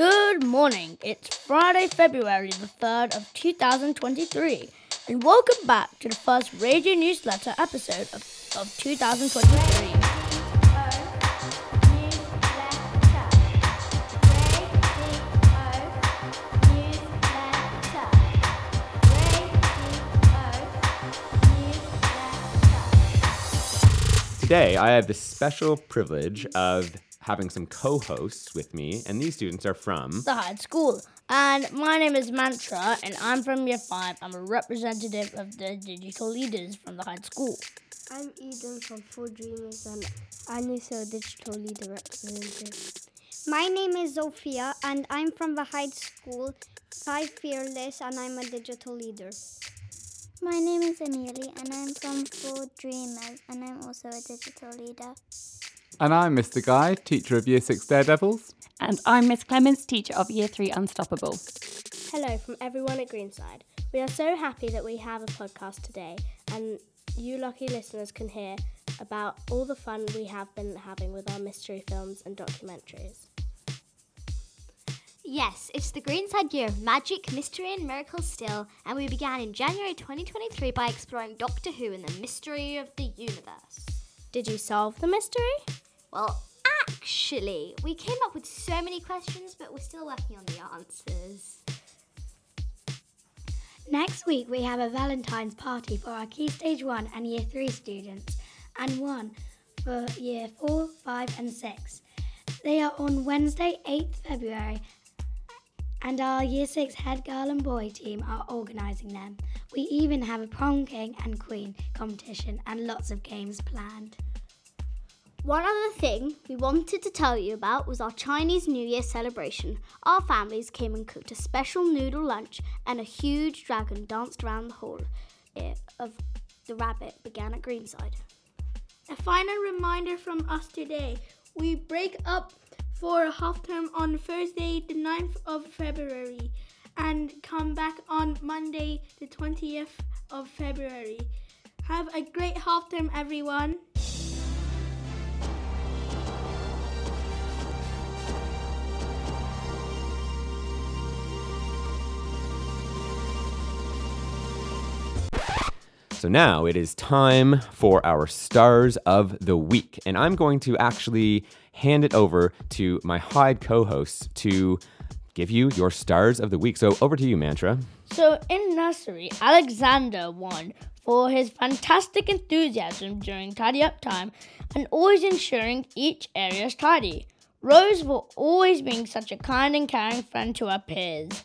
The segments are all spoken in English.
Good morning. It's Friday, February the 3rd of 2023, and welcome back to the first radio newsletter episode of, of 2023. Today, I have the special privilege of having some co hosts with me, and these students are from. The Hyde School. And my name is Mantra, and I'm from Year 5. I'm a representative of the digital leaders from the Hyde School. I'm Eden from Four Dreamers and I'm also a digital leader representative. My name is Zofia and I'm from the Hyde School, Five Fearless, and I'm a digital leader. My name is Amelie and I'm from Four Dreamers and I'm also a digital leader. And I'm Mr. Guy, teacher of Year 6 Daredevils. And I'm Miss Clements, teacher of Year 3 Unstoppable. Hello from everyone at Greenside. We are so happy that we have a podcast today and you lucky listeners can hear about all the fun we have been having with our mystery films and documentaries. Yes, it's the Greenside Year of Magic, Mystery and Miracles still, and we began in January 2023 by exploring Doctor Who and the mystery of the universe. Did you solve the mystery? Well, actually, we came up with so many questions, but we're still working on the answers. Next week, we have a Valentine's party for our Key Stage 1 and Year 3 students, and one for Year 4, 5, and 6. They are on Wednesday, 8th February, and our Year 6 head girl and boy team are organising them. We even have a prom king and queen competition and lots of games planned. One other thing we wanted to tell you about was our Chinese New Year celebration. Our families came and cooked a special noodle lunch, and a huge dragon danced around the hall eh, of the rabbit began at Greenside. A final reminder from us today we break up for half term on Thursday, the 9th of February, and come back on Monday, the 20th of February. Have a great half term, everyone. So now it is time for our stars of the week. And I'm going to actually hand it over to my Hyde co hosts to give you your stars of the week. So over to you, Mantra. So in nursery, Alexander won for his fantastic enthusiasm during tidy up time and always ensuring each area is tidy. Rose for always being such a kind and caring friend to her peers.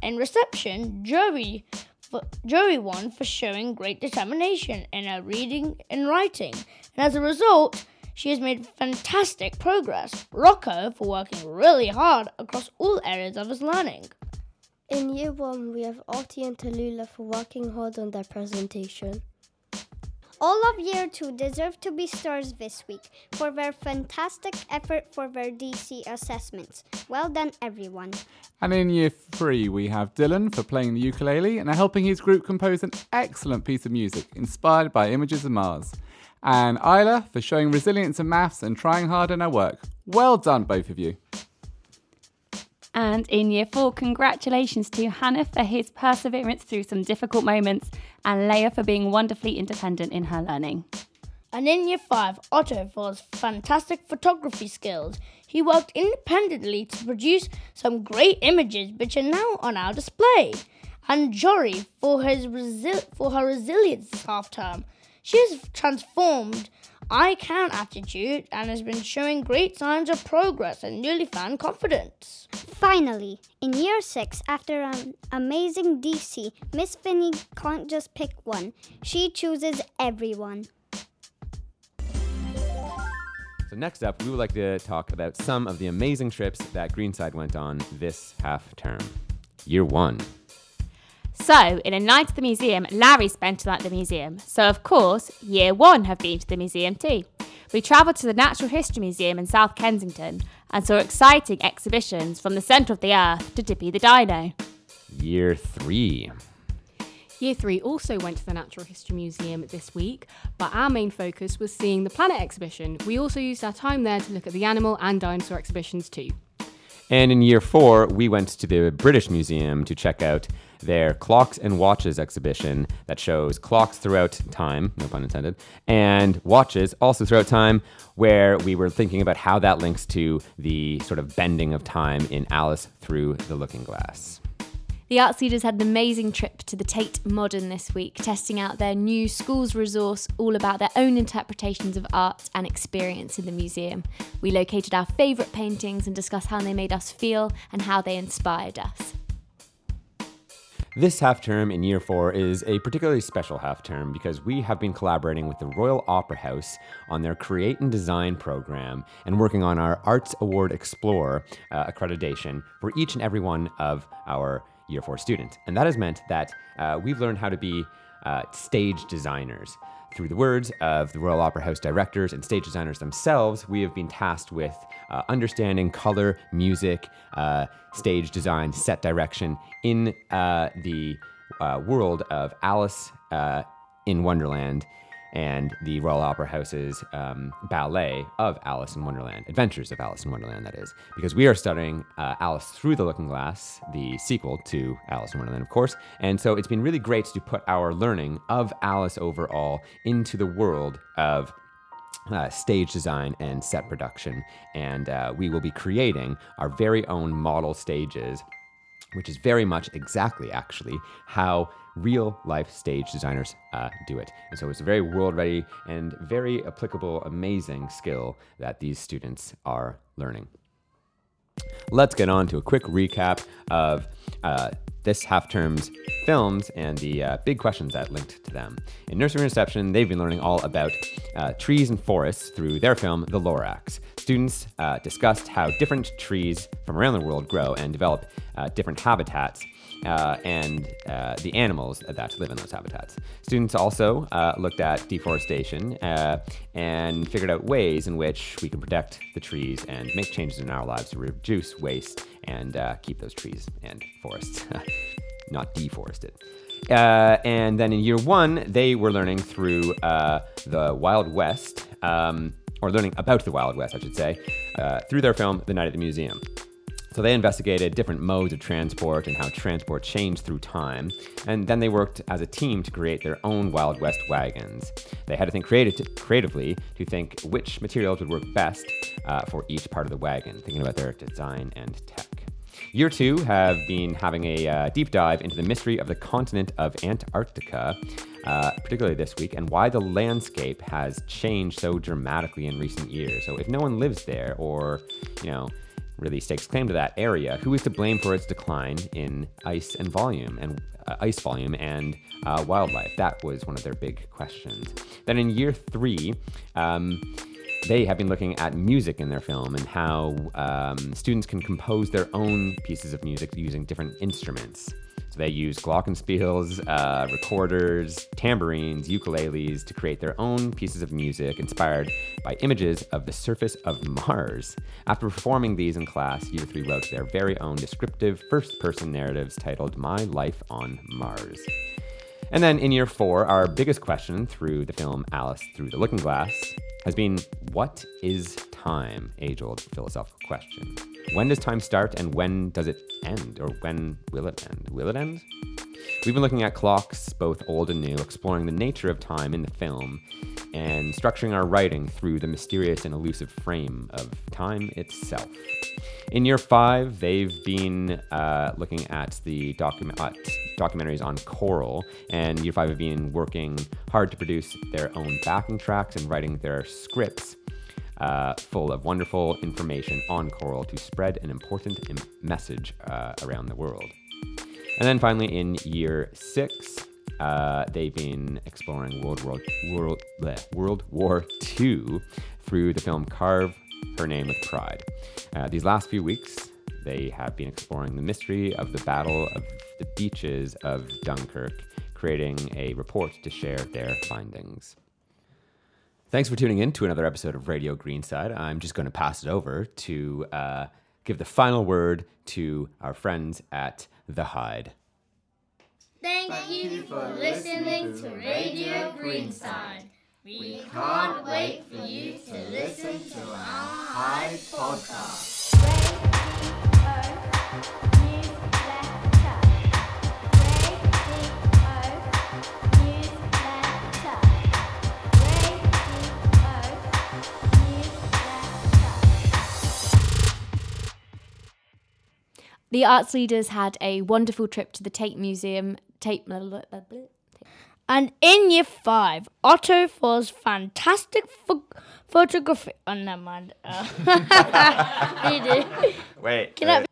In reception, Joey for, Joey won for showing great determination in her reading and writing, and as a result, she has made fantastic progress. Rocco for working really hard across all areas of his learning. In year one, we have Oti and Tallulah for working hard on their presentation. All of year two deserve to be stars this week for their fantastic effort for their DC assessments. Well done, everyone. And in year three, we have Dylan for playing the ukulele and helping his group compose an excellent piece of music inspired by images of Mars. And Isla for showing resilience in maths and trying hard in her work. Well done, both of you. And in year four, congratulations to Hannah for his perseverance through some difficult moments and Leia for being wonderfully independent in her learning. And in year five, Otto for his fantastic photography skills. He worked independently to produce some great images which are now on our display. And Jory for his resi- for her resilience this half term. She has transformed I can attitude and has been showing great signs of progress and newly found confidence. Finally, in year six, after an amazing DC, Miss Finney can't just pick one. She chooses everyone. So, next up, we would like to talk about some of the amazing trips that Greenside went on this half term. Year one. So, in a night at the museum, Larry spent a night at the museum. So, of course, year one have been to the museum too. We travelled to the Natural History Museum in South Kensington and saw exciting exhibitions from the centre of the earth to Dippy the Dino. Year three. Year 3 also went to the Natural History Museum this week, but our main focus was seeing the Planet exhibition. We also used our time there to look at the animal and dinosaur exhibitions too. And in year four, we went to the British Museum to check out their Clocks and Watches exhibition that shows clocks throughout time, no pun intended, and watches also throughout time, where we were thinking about how that links to the sort of bending of time in Alice Through the Looking Glass. The arts leaders had an amazing trip to the Tate Modern this week, testing out their new schools resource all about their own interpretations of art and experience in the museum. We located our favourite paintings and discussed how they made us feel and how they inspired us. This half term in year four is a particularly special half term because we have been collaborating with the Royal Opera House on their Create and Design program and working on our Arts Award Explorer uh, accreditation for each and every one of our year four student. And that has meant that uh, we've learned how to be uh, stage designers. Through the words of the Royal Opera House directors and stage designers themselves, we have been tasked with uh, understanding color, music, uh, stage design, set direction in uh, the uh, world of Alice in Wonderland and the Royal Opera House's um, ballet of Alice in Wonderland, Adventures of Alice in Wonderland, that is, because we are studying uh, Alice Through the Looking Glass, the sequel to Alice in Wonderland, of course. And so it's been really great to put our learning of Alice overall into the world of uh, stage design and set production. And uh, we will be creating our very own model stages, which is very much exactly actually how real life stage designers uh, do it. And so it's a very world ready and very applicable, amazing skill that these students are learning. Let's get on to a quick recap of uh, this half term's films and the uh, big questions that linked to them. In Nursery Reception, they've been learning all about uh, trees and forests through their film, The Lorax. Students uh, discussed how different trees from around the world grow and develop uh, different habitats uh, and uh, the animals that live in those habitats. Students also uh, looked at deforestation uh, and figured out ways in which we can protect the trees and make changes in our lives to reduce waste and uh, keep those trees and forests not deforested. Uh, and then in year one, they were learning through the Wild West, um, or learning about the Wild West, I should say, through their film, The Night at the Museum. So they investigated different modes of transport and how transport changed through time, and then they worked as a team to create their own Wild West wagons. They had to think creative, creatively to think which materials would work best uh, for each part of the wagon, thinking about their design and tech. Year two have been having a uh, deep dive into the mystery of the continent of Antarctica, uh, particularly this week, and why the landscape has changed so dramatically in recent years. So if no one lives there, or you know, really stakes claim to that area. Who is to blame for its decline in ice and volume and uh, ice volume and uh, wildlife? That was one of their big questions. Then in year three, um, they have been looking at music in their film and how um, students can compose their own pieces of music using different instruments. They use glockenspiels, uh, recorders, tambourines, ukuleles to create their own pieces of music inspired by images of the surface of Mars. After performing these in class, Year 3 wrote their very own descriptive first person narratives titled My Life on Mars. And then in year four, our biggest question through the film Alice Through the Looking Glass has been what is time? Age old philosophical question. When does time start and when does it end? Or when will it end? Will it end? We've been looking at clocks, both old and new, exploring the nature of time in the film, and structuring our writing through the mysterious and elusive frame of time itself. In year five, they've been uh, looking at the document, uh, documentaries on coral, and year five have been working hard to produce their own backing tracks and writing their scripts uh, full of wonderful information on coral to spread an important Im- message uh, around the world. And then finally, in year six, uh, they've been exploring World War, World, bleh, World War II through the film Carve Her Name with Pride. Uh, these last few weeks, they have been exploring the mystery of the Battle of the Beaches of Dunkirk, creating a report to share their findings. Thanks for tuning in to another episode of Radio Greenside. I'm just going to pass it over to uh, give the final word to our friends at The Hyde. Thank you for listening to Radio Greenside. We can't wait for you to listen to our Hyde podcast. The arts leaders had a wonderful trip to the Tate Museum. Tate. And in year five, Otto was fantastic pho- photography. Oh, never mind. Uh, did. Wait. Can I- wait.